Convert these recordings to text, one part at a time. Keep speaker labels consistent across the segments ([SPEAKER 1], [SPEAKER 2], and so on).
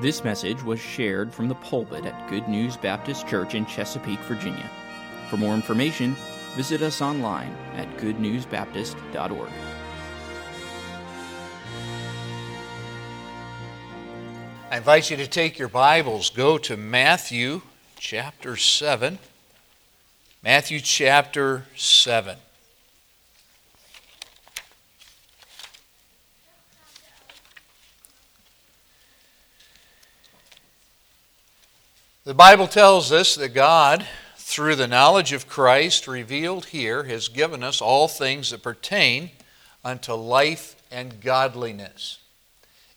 [SPEAKER 1] This message was shared from the pulpit at Good News Baptist Church in Chesapeake, Virginia. For more information, visit us online at goodnewsbaptist.org.
[SPEAKER 2] I invite you to take your Bibles, go to Matthew chapter 7. Matthew chapter 7. The Bible tells us that God, through the knowledge of Christ revealed here, has given us all things that pertain unto life and godliness.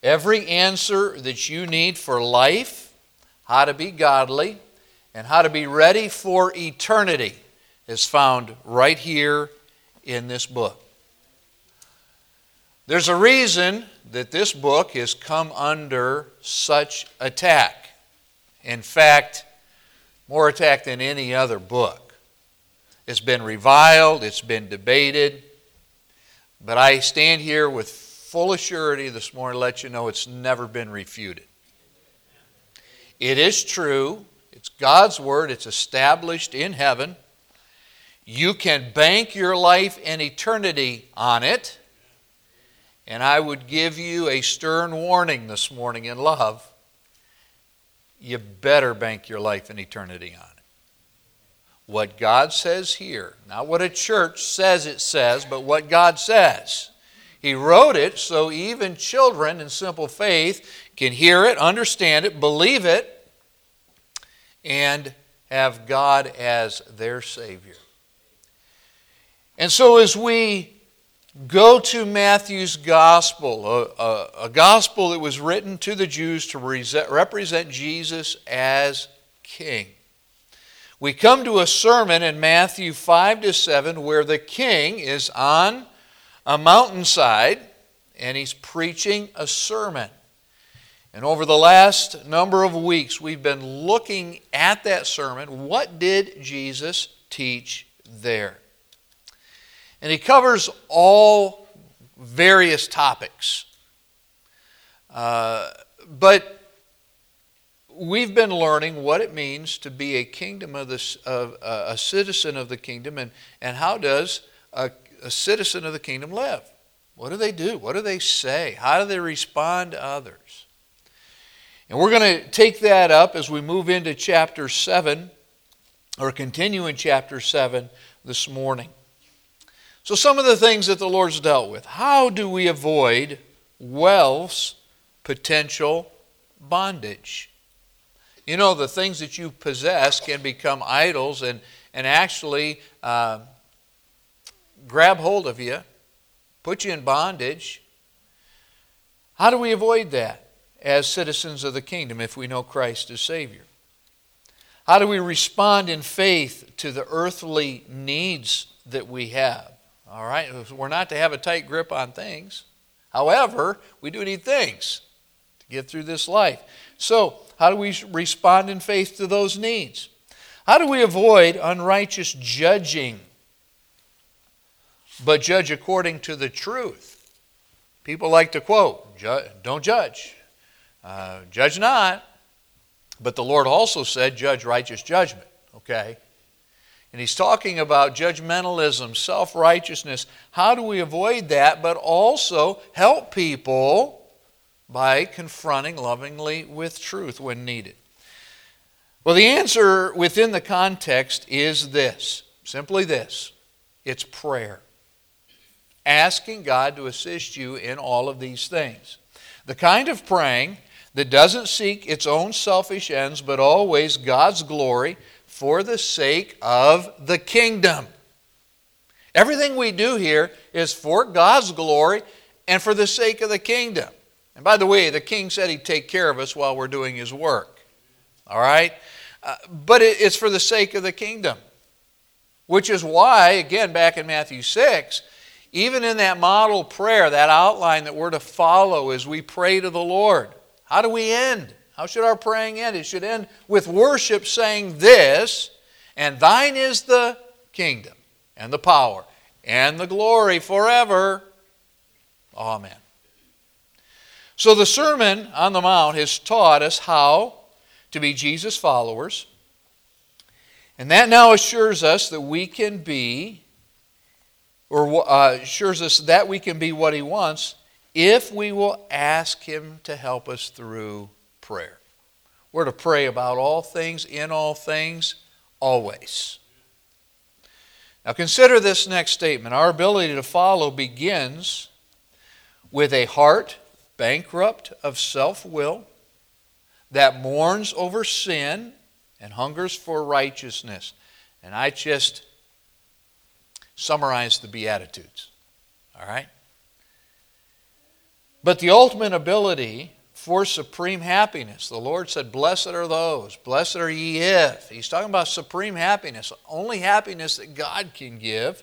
[SPEAKER 2] Every answer that you need for life, how to be godly, and how to be ready for eternity is found right here in this book. There's a reason that this book has come under such attack. In fact, more attacked than any other book. It's been reviled, it's been debated, but I stand here with full assurity this morning to let you know it's never been refuted. It is true, it's God's Word, it's established in heaven. You can bank your life and eternity on it. And I would give you a stern warning this morning in love you better bank your life and eternity on it. What God says here, not what a church says it says, but what God says. He wrote it so even children in simple faith can hear it, understand it, believe it, and have God as their Savior. And so as we Go to Matthew's gospel, a, a, a, gospel that was written to the Jews to represent Jesus as king. We come to a sermon in Matthew 5 to 7 where the king is on a mountainside and he's preaching a sermon. And over the last number of weeks, we've been looking at that sermon. What did Jesus teach there? And he covers all various topics. Uh, but we've been learning what it means to be a kingdom of this, of, uh, a citizen of the kingdom, and, and how does a, a citizen of the kingdom live? What do they do? What do they say? How do they respond to others? And we're going to take that up as we move into chapter 7, or continue in chapter 7 this morning. So, some of the things that the Lord's dealt with. How do we avoid wealth's potential bondage? You know, the things that you possess can become idols and, and actually uh, grab hold of you, put you in bondage. How do we avoid that as citizens of the kingdom if we know Christ as Savior? How do we respond in faith to the earthly needs that we have? All right? We're not to have a tight grip on things. However, we do need things to get through this life. So, how do we respond in faith to those needs? How do we avoid unrighteous judging, but judge according to the truth? People like to quote, don't judge, uh, judge not. But the Lord also said, judge righteous judgment, okay? And he's talking about judgmentalism, self righteousness. How do we avoid that, but also help people by confronting lovingly with truth when needed? Well, the answer within the context is this simply this it's prayer. Asking God to assist you in all of these things. The kind of praying that doesn't seek its own selfish ends, but always God's glory for the sake of the kingdom. Everything we do here is for God's glory and for the sake of the kingdom. And by the way, the king said he'd take care of us while we're doing his work. All right? Uh, but it, it's for the sake of the kingdom. Which is why, again, back in Matthew 6, even in that model prayer, that outline that we're to follow as we pray to the Lord, how do we end? How should our praying end? It should end with worship saying this, and thine is the kingdom, and the power, and the glory forever. Amen. So the Sermon on the Mount has taught us how to be Jesus followers. And that now assures us that we can be, or uh, assures us that we can be what He wants if we will ask Him to help us through prayer. We're to pray about all things, in all things, always. Now consider this next statement. Our ability to follow begins with a heart bankrupt of self will that mourns over sin and hungers for righteousness. And I just summarize the Beatitudes. All right? But the ultimate ability for supreme happiness, the Lord said, Blessed are those, blessed are ye if. He's talking about supreme happiness, only happiness that God can give.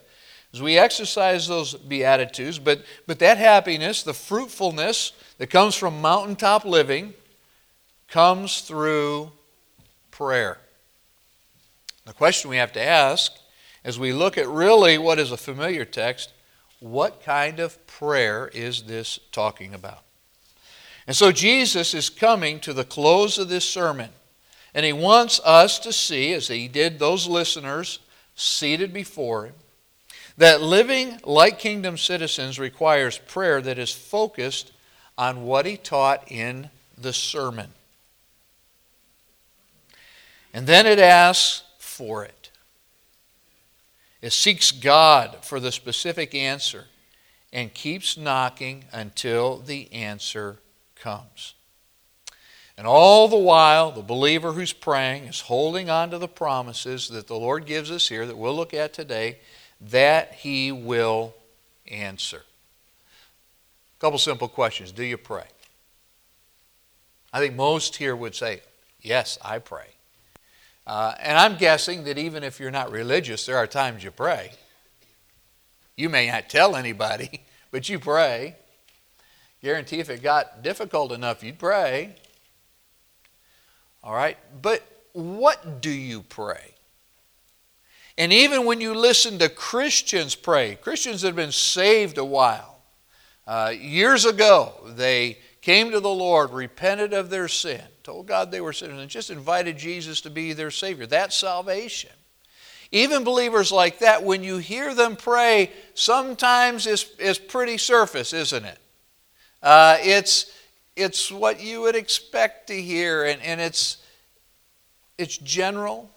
[SPEAKER 2] As we exercise those Beatitudes, but, but that happiness, the fruitfulness that comes from mountaintop living, comes through prayer. The question we have to ask as we look at really what is a familiar text what kind of prayer is this talking about? And so Jesus is coming to the close of this sermon, and he wants us to see, as he did those listeners seated before him, that living like kingdom citizens requires prayer that is focused on what he taught in the sermon. And then it asks for it. It seeks God for the specific answer and keeps knocking until the answer comes. And all the while, the believer who's praying is holding on to the promises that the Lord gives us here that we'll look at today that He will answer. A couple simple questions. Do you pray? I think most here would say, Yes, I pray. Uh, and I'm guessing that even if you're not religious, there are times you pray. You may not tell anybody, but you pray. Guarantee if it got difficult enough, you'd pray. All right? But what do you pray? And even when you listen to Christians pray, Christians that have been saved a while, uh, years ago, they came to the Lord, repented of their sin, told God they were sinners, and just invited Jesus to be their Savior. That's salvation. Even believers like that, when you hear them pray, sometimes it's, it's pretty surface, isn't it? Uh, it's, it's what you would expect to hear, and, and it's, it's general.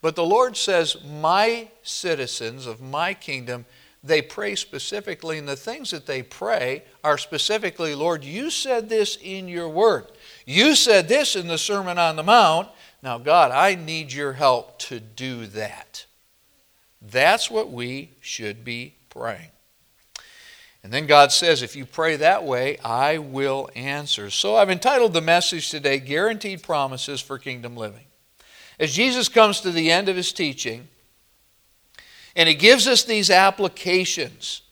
[SPEAKER 2] But the Lord says, My citizens of my kingdom they pray specifically, and the things that they pray are specifically, Lord, you said this in your word. You said this in the Sermon on the Mount. Now, God, I need your help to do that. That's what we should be praying. And then God says, if you pray that way, I will answer. So I've entitled the message today, Guaranteed Promises for Kingdom Living. As Jesus comes to the end of his teaching, and he gives us these applications.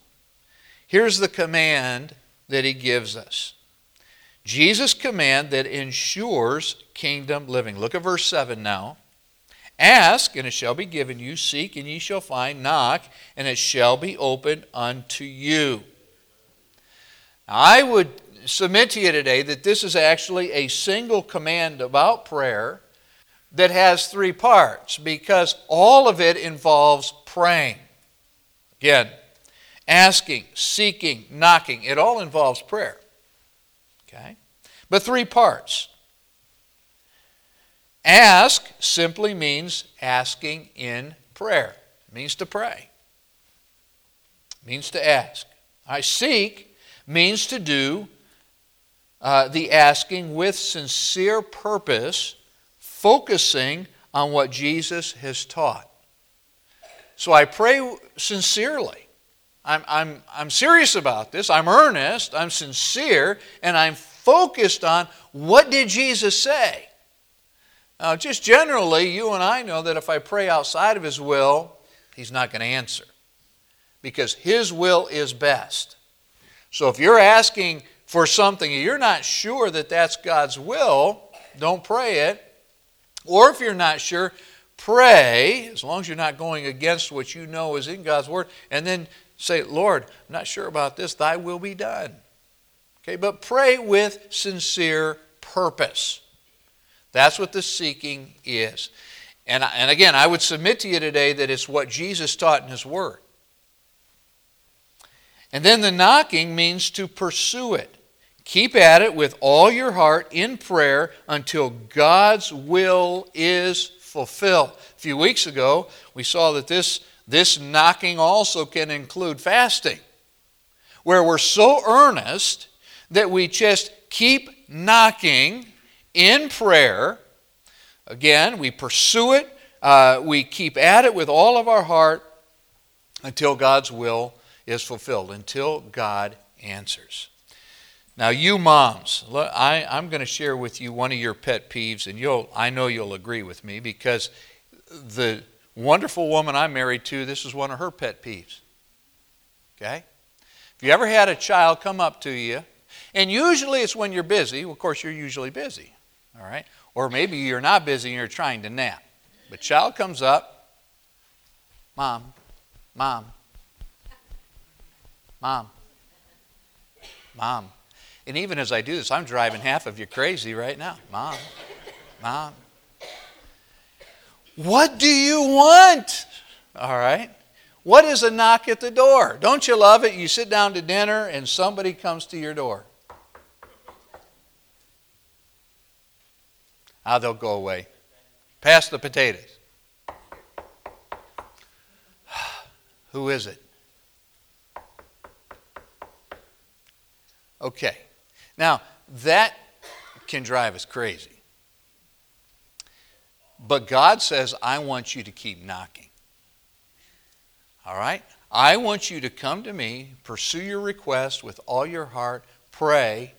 [SPEAKER 2] Here's the command that he gives us Jesus' command that ensures kingdom living. Look at verse 7 now. Ask, and it shall be given you. Seek, and ye shall find. Knock, and it shall be opened unto you. I would submit to you today that this is actually a single command about prayer that has three parts because all of it involves praying. Again, asking, seeking, knocking, it all involves prayer. Okay? But three parts. Ask simply means asking in prayer. It means to pray. It means to ask. I seek means to do uh, the asking with sincere purpose focusing on what Jesus has taught. So I pray sincerely. I'm, I'm, I'm serious about this. I'm earnest. I'm sincere. And I'm focused on what did Jesus say? Now, just generally, you and I know that if I pray outside of His will, He's not going to answer because His will is best. So if you're asking for something and you're not sure that that's God's will, don't pray it. Or if you're not sure, pray, as long as you're not going against what you know is in God's Word, and then say, Lord, I'm not sure about this, thy will be done. Okay, but pray with sincere purpose. That's what the seeking is. And, and again, I would submit to you today that it's what Jesus taught in His Word. And then the knocking means to pursue it. Keep at it with all your heart in prayer until God's will is fulfilled. A few weeks ago, we saw that this, this knocking also can include fasting, where we're so earnest that we just keep knocking in prayer. Again, we pursue it, uh, we keep at it with all of our heart until God's will is fulfilled, until God answers. Now, you moms, I, I'm going to share with you one of your pet peeves, and you'll, I know you'll agree with me because the wonderful woman I'm married to, this is one of her pet peeves. Okay? If you ever had a child come up to you, and usually it's when you're busy, of course, you're usually busy, all right? Or maybe you're not busy and you're trying to nap. But child comes up, Mom, Mom, Mom. Mom. And even as I do this, I'm driving half of you crazy right now. Mom. Mom. What do you want? All right. What is a knock at the door? Don't you love it? You sit down to dinner and somebody comes to your door. Ah, they'll go away. Pass the potatoes. Who is it? Okay. Now, that can drive us crazy. But God says, I want you to keep knocking. All right? I want you to come to me, pursue your request with all your heart, pray,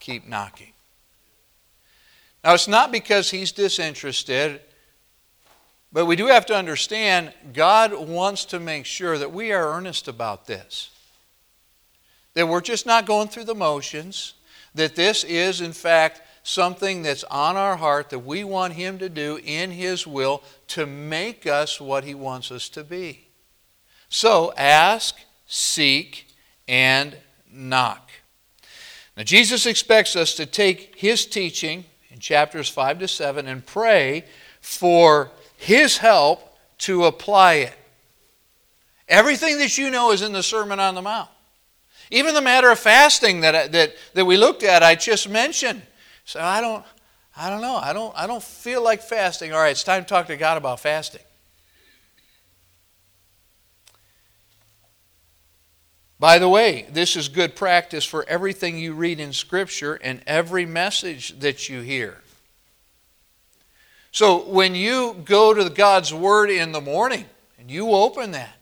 [SPEAKER 2] keep knocking. Now, it's not because He's disinterested, but we do have to understand God wants to make sure that we are earnest about this that we're just not going through the motions, that this is, in fact, something that's on our heart that we want Him to do in His will to make us what He wants us to be. So ask, seek, and knock. Now, Jesus expects us to take His teaching in chapters 5 to 7 and pray for His help to apply it. Everything that you know is in the Sermon on the Mount. Even the matter of fasting that, that, that we looked at, I just mentioned. So I don't, I don't know. I don't, I don't feel like fasting. All right, it's time to talk to God about fasting. By the way, this is good practice for everything you read in Scripture and every message that you hear. So when you go to God's Word in the morning and you open that,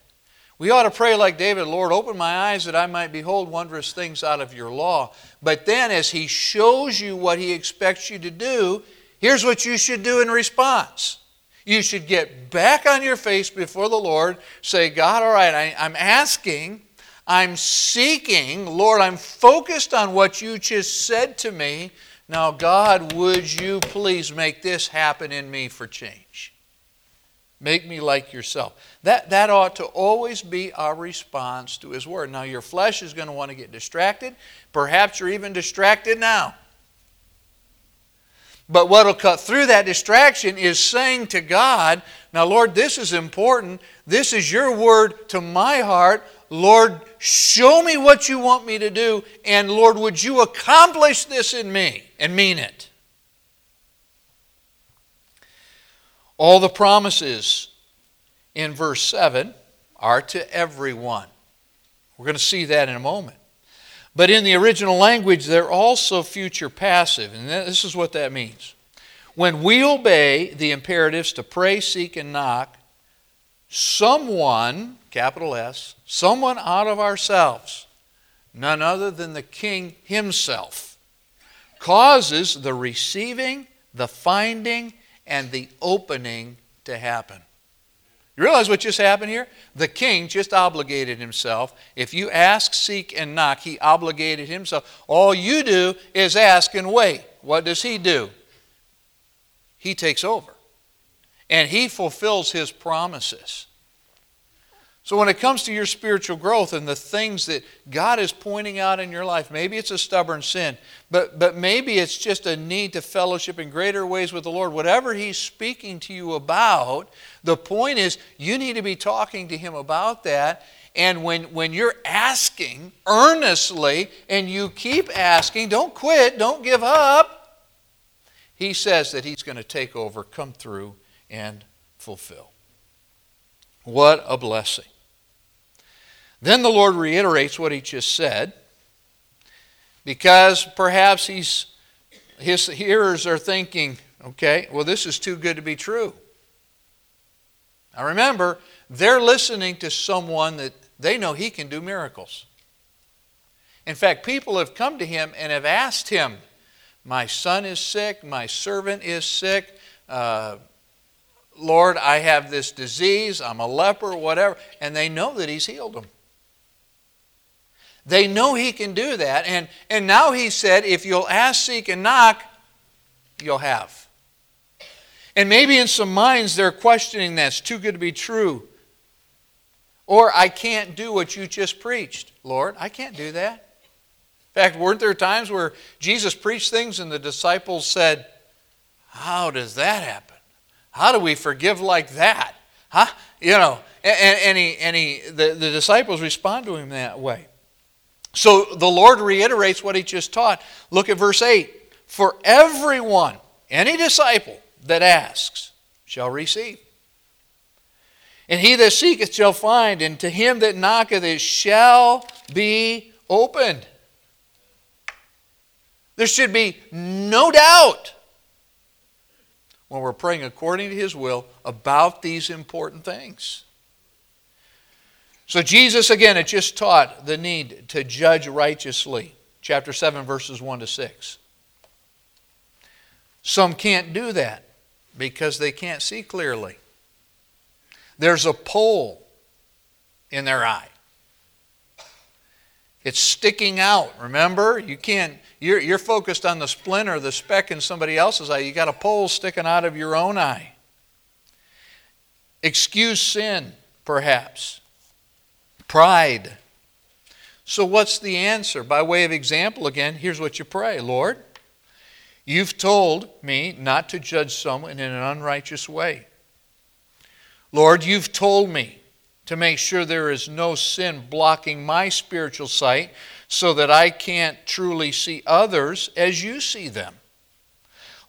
[SPEAKER 2] we ought to pray like David, Lord, open my eyes that I might behold wondrous things out of your law. But then, as he shows you what he expects you to do, here's what you should do in response. You should get back on your face before the Lord, say, God, all right, I, I'm asking, I'm seeking, Lord, I'm focused on what you just said to me. Now, God, would you please make this happen in me for change? Make me like yourself. That, that ought to always be our response to His Word. Now, your flesh is going to want to get distracted. Perhaps you're even distracted now. But what will cut through that distraction is saying to God, Now, Lord, this is important. This is your word to my heart. Lord, show me what you want me to do. And Lord, would you accomplish this in me and mean it? All the promises in verse 7 are to everyone. We're going to see that in a moment. But in the original language, they're also future passive, and this is what that means. When we obey the imperatives to pray, seek, and knock, someone, capital S, someone out of ourselves, none other than the King Himself, causes the receiving, the finding, and the opening to happen. You realize what just happened here? The king just obligated himself. If you ask, seek, and knock, he obligated himself. All you do is ask and wait. What does he do? He takes over. And he fulfills his promises. So, when it comes to your spiritual growth and the things that God is pointing out in your life, maybe it's a stubborn sin, but, but maybe it's just a need to fellowship in greater ways with the Lord. Whatever He's speaking to you about, the point is you need to be talking to Him about that. And when, when you're asking earnestly and you keep asking, don't quit, don't give up, He says that He's going to take over, come through, and fulfill. What a blessing. Then the Lord reiterates what he just said because perhaps he's, his hearers are thinking, okay, well, this is too good to be true. Now remember, they're listening to someone that they know he can do miracles. In fact, people have come to him and have asked him, My son is sick, my servant is sick. Uh, Lord, I have this disease, I'm a leper, whatever. And they know that he's healed them. They know he can do that. And, and now he said, if you'll ask, seek, and knock, you'll have. And maybe in some minds they're questioning that's too good to be true. Or I can't do what you just preached. Lord, I can't do that. In fact, weren't there times where Jesus preached things and the disciples said, How does that happen? How do we forgive like that? Huh? You know, and, and, he, and he, the, the disciples respond to him that way. So the Lord reiterates what he just taught. Look at verse 8. For everyone, any disciple that asks, shall receive. And he that seeketh shall find, and to him that knocketh it shall be opened. There should be no doubt when we're praying according to his will about these important things. So, Jesus, again, it just taught the need to judge righteously. Chapter 7, verses 1 to 6. Some can't do that because they can't see clearly. There's a pole in their eye. It's sticking out. Remember, you can't. You're, you're focused on the splinter, the speck in somebody else's eye. You got a pole sticking out of your own eye. Excuse sin, perhaps. Pride. So, what's the answer? By way of example, again, here's what you pray Lord, you've told me not to judge someone in an unrighteous way. Lord, you've told me to make sure there is no sin blocking my spiritual sight so that I can't truly see others as you see them.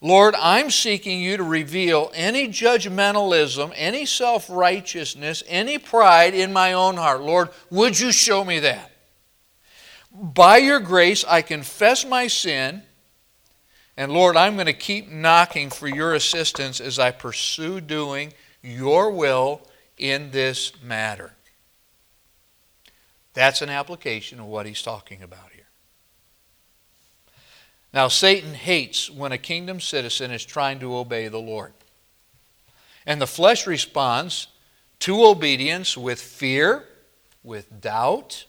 [SPEAKER 2] Lord, I'm seeking you to reveal any judgmentalism, any self righteousness, any pride in my own heart. Lord, would you show me that? By your grace, I confess my sin. And Lord, I'm going to keep knocking for your assistance as I pursue doing your will in this matter. That's an application of what he's talking about here. Now, Satan hates when a kingdom citizen is trying to obey the Lord. And the flesh responds to obedience with fear, with doubt.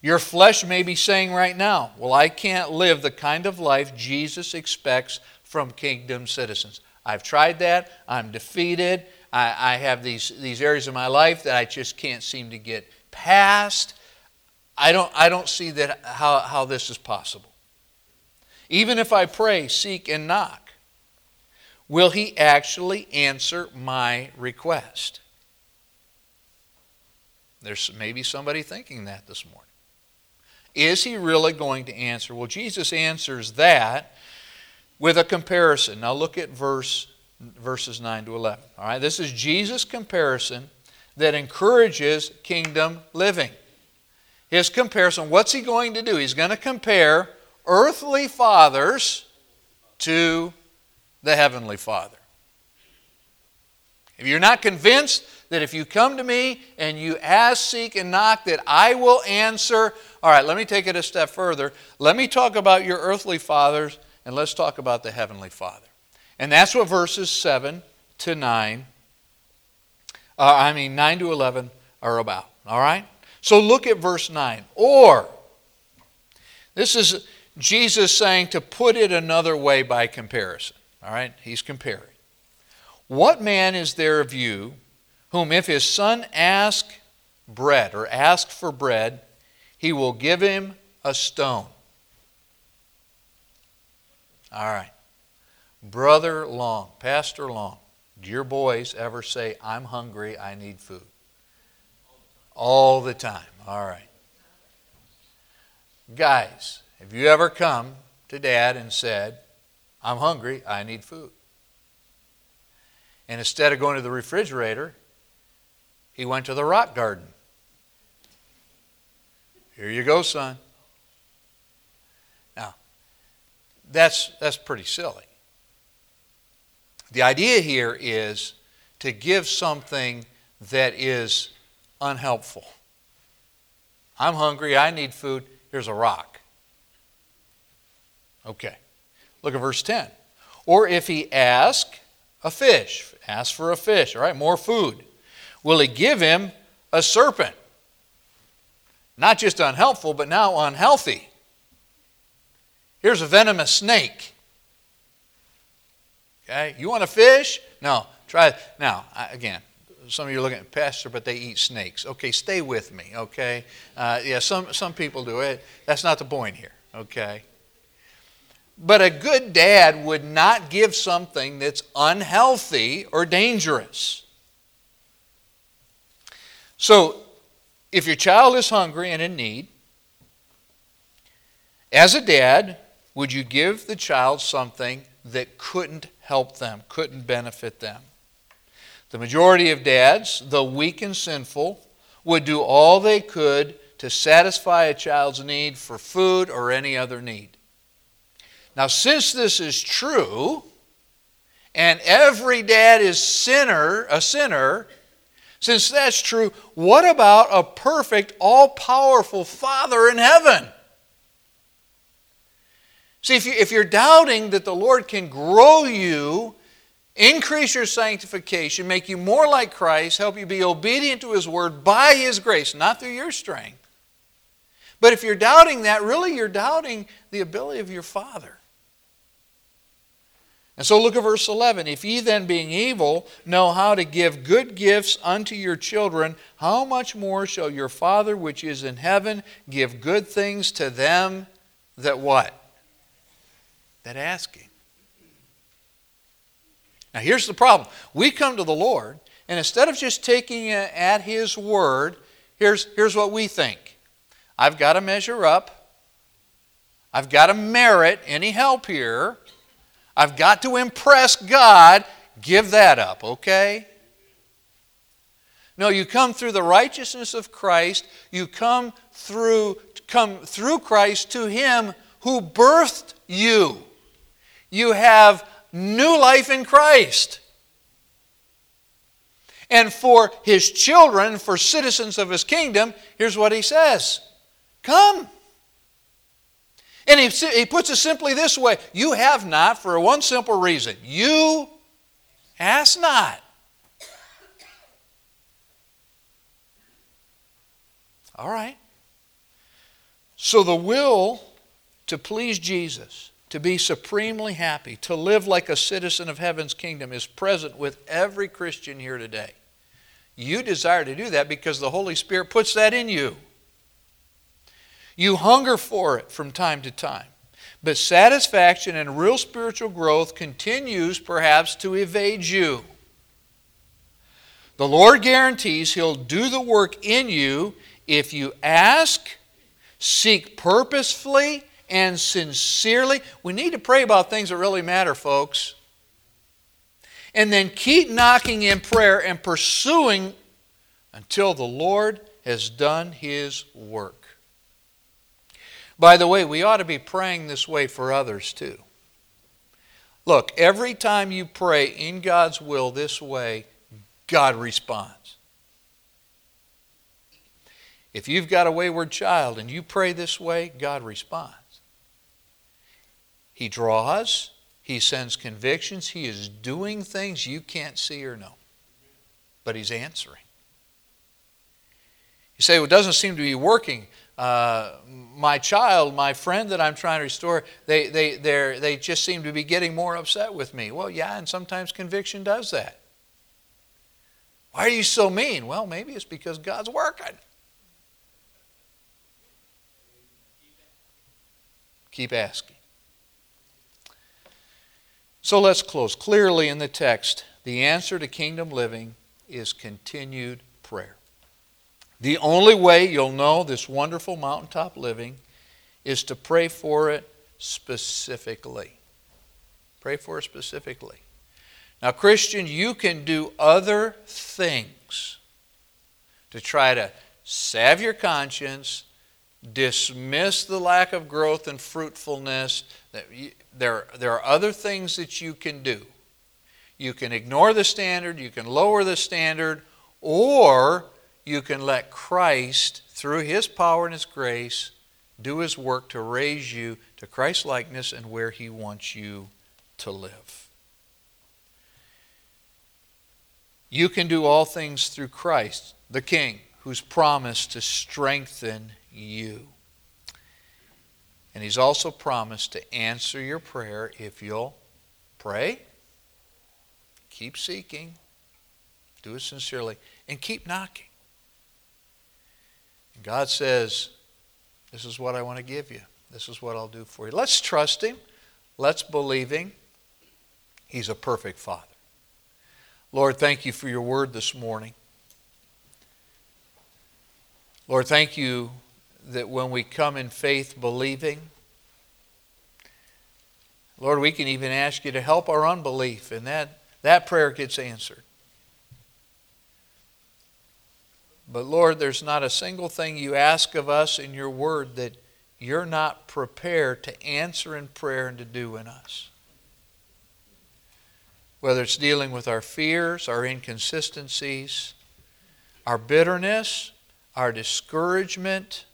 [SPEAKER 2] Your flesh may be saying right now, Well, I can't live the kind of life Jesus expects from kingdom citizens. I've tried that. I'm defeated. I, I have these, these areas of my life that I just can't seem to get past. I don't, I don't see that how, how this is possible. Even if I pray, seek, and knock, will He actually answer my request? There's maybe somebody thinking that this morning. Is He really going to answer? Well, Jesus answers that with a comparison. Now look at verse verses 9 to 11. All right, this is Jesus' comparison that encourages kingdom living. His comparison, what's he going to do? He's going to compare earthly fathers to the Heavenly Father. If you're not convinced that if you come to me and you ask, seek, and knock, that I will answer, all right, let me take it a step further. Let me talk about your earthly fathers and let's talk about the Heavenly Father. And that's what verses 7 to 9, uh, I mean 9 to 11 are about. All right? So look at verse 9. Or, this is Jesus saying to put it another way by comparison. All right? He's comparing. What man is there of you whom if his son ask bread or ask for bread, he will give him a stone. All right. Brother Long, Pastor Long, do your boys ever say, I'm hungry, I need food? All the time. All right. Guys, have you ever come to dad and said, I'm hungry, I need food? And instead of going to the refrigerator, he went to the rock garden. Here you go, son. Now, that's, that's pretty silly. The idea here is to give something that is unhelpful. I'm hungry, I need food, here's a rock. Okay. Look at verse 10. Or if he ask a fish, ask for a fish, all right, more food, will he give him a serpent? Not just unhelpful, but now unhealthy. Here's a venomous snake. Okay, you want a fish? No, try. Now, again, some of you are looking at pastor, but they eat snakes. Okay, stay with me. Okay, uh, yeah, some some people do it. That's not the point here. Okay. But a good dad would not give something that's unhealthy or dangerous. So, if your child is hungry and in need, as a dad, would you give the child something that couldn't help them, couldn't benefit them? The majority of dads, though weak and sinful, would do all they could to satisfy a child's need for food or any other need. Now, since this is true, and every dad is sinner, a sinner, since that's true, what about a perfect, all powerful Father in heaven? See, if, you, if you're doubting that the Lord can grow you, increase your sanctification, make you more like Christ, help you be obedient to His Word by His grace, not through your strength. But if you're doubting that, really you're doubting the ability of your Father. And so look at verse 11. If ye then, being evil, know how to give good gifts unto your children, how much more shall your Father which is in heaven give good things to them that what? That ask him. Now here's the problem. We come to the Lord, and instead of just taking at His word, here's, here's what we think I've got to measure up, I've got to merit any help here. I've got to impress God. Give that up, okay? No, you come through the righteousness of Christ. You come through come through Christ to him who birthed you. You have new life in Christ. And for his children, for citizens of his kingdom, here's what he says Come. And he, he puts it simply this way You have not for one simple reason you ask not. All right. So the will to please Jesus, to be supremely happy, to live like a citizen of heaven's kingdom is present with every Christian here today. You desire to do that because the Holy Spirit puts that in you. You hunger for it from time to time. But satisfaction and real spiritual growth continues perhaps to evade you. The Lord guarantees He'll do the work in you if you ask, seek purposefully, and sincerely. We need to pray about things that really matter, folks. And then keep knocking in prayer and pursuing until the Lord has done His work. By the way, we ought to be praying this way for others too. Look, every time you pray in God's will this way, God responds. If you've got a wayward child and you pray this way, God responds. He draws, He sends convictions, He is doing things you can't see or know, but He's answering. You say, well, it doesn't seem to be working. Uh, my child, my friend that I'm trying to restore, they, they, they just seem to be getting more upset with me. Well, yeah, and sometimes conviction does that. Why are you so mean? Well, maybe it's because God's working. Keep asking. So let's close. Clearly in the text, the answer to kingdom living is continued prayer. The only way you'll know this wonderful mountaintop living is to pray for it specifically. Pray for it specifically. Now, Christian, you can do other things to try to salve your conscience, dismiss the lack of growth and fruitfulness. There, there are other things that you can do. You can ignore the standard, you can lower the standard, or you can let Christ, through His power and His grace, do His work to raise you to Christ likeness and where He wants you to live. You can do all things through Christ, the King, who's promised to strengthen you. And He's also promised to answer your prayer if you'll pray, keep seeking, do it sincerely, and keep knocking. God says, This is what I want to give you. This is what I'll do for you. Let's trust Him. Let's believe Him. He's a perfect Father. Lord, thank you for your word this morning. Lord, thank you that when we come in faith believing, Lord, we can even ask you to help our unbelief, and that, that prayer gets answered. But Lord, there's not a single thing you ask of us in your word that you're not prepared to answer in prayer and to do in us. Whether it's dealing with our fears, our inconsistencies, our bitterness, our discouragement,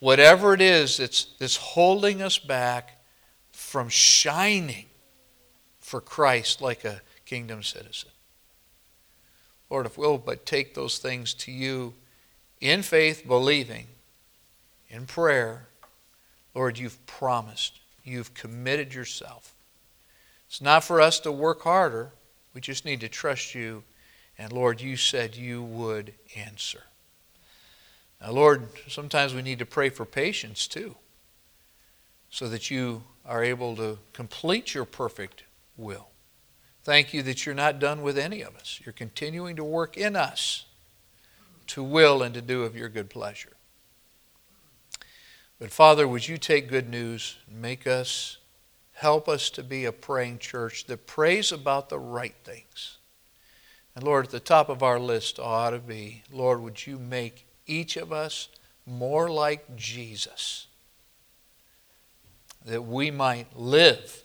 [SPEAKER 2] whatever it is that's, that's holding us back from shining for Christ like a kingdom citizen. Lord, if we'll but take those things to you in faith, believing, in prayer, Lord, you've promised, you've committed yourself. It's not for us to work harder, we just need to trust you. And Lord, you said you would answer. Now, Lord, sometimes we need to pray for patience too, so that you are able to complete your perfect will. Thank you that you're not done with any of us. You're continuing to work in us to will and to do of your good pleasure. But Father, would you take good news make us, help us to be a praying church that prays about the right things. And Lord, at the top of our list ought to be, Lord, would you make each of us more like Jesus, that we might live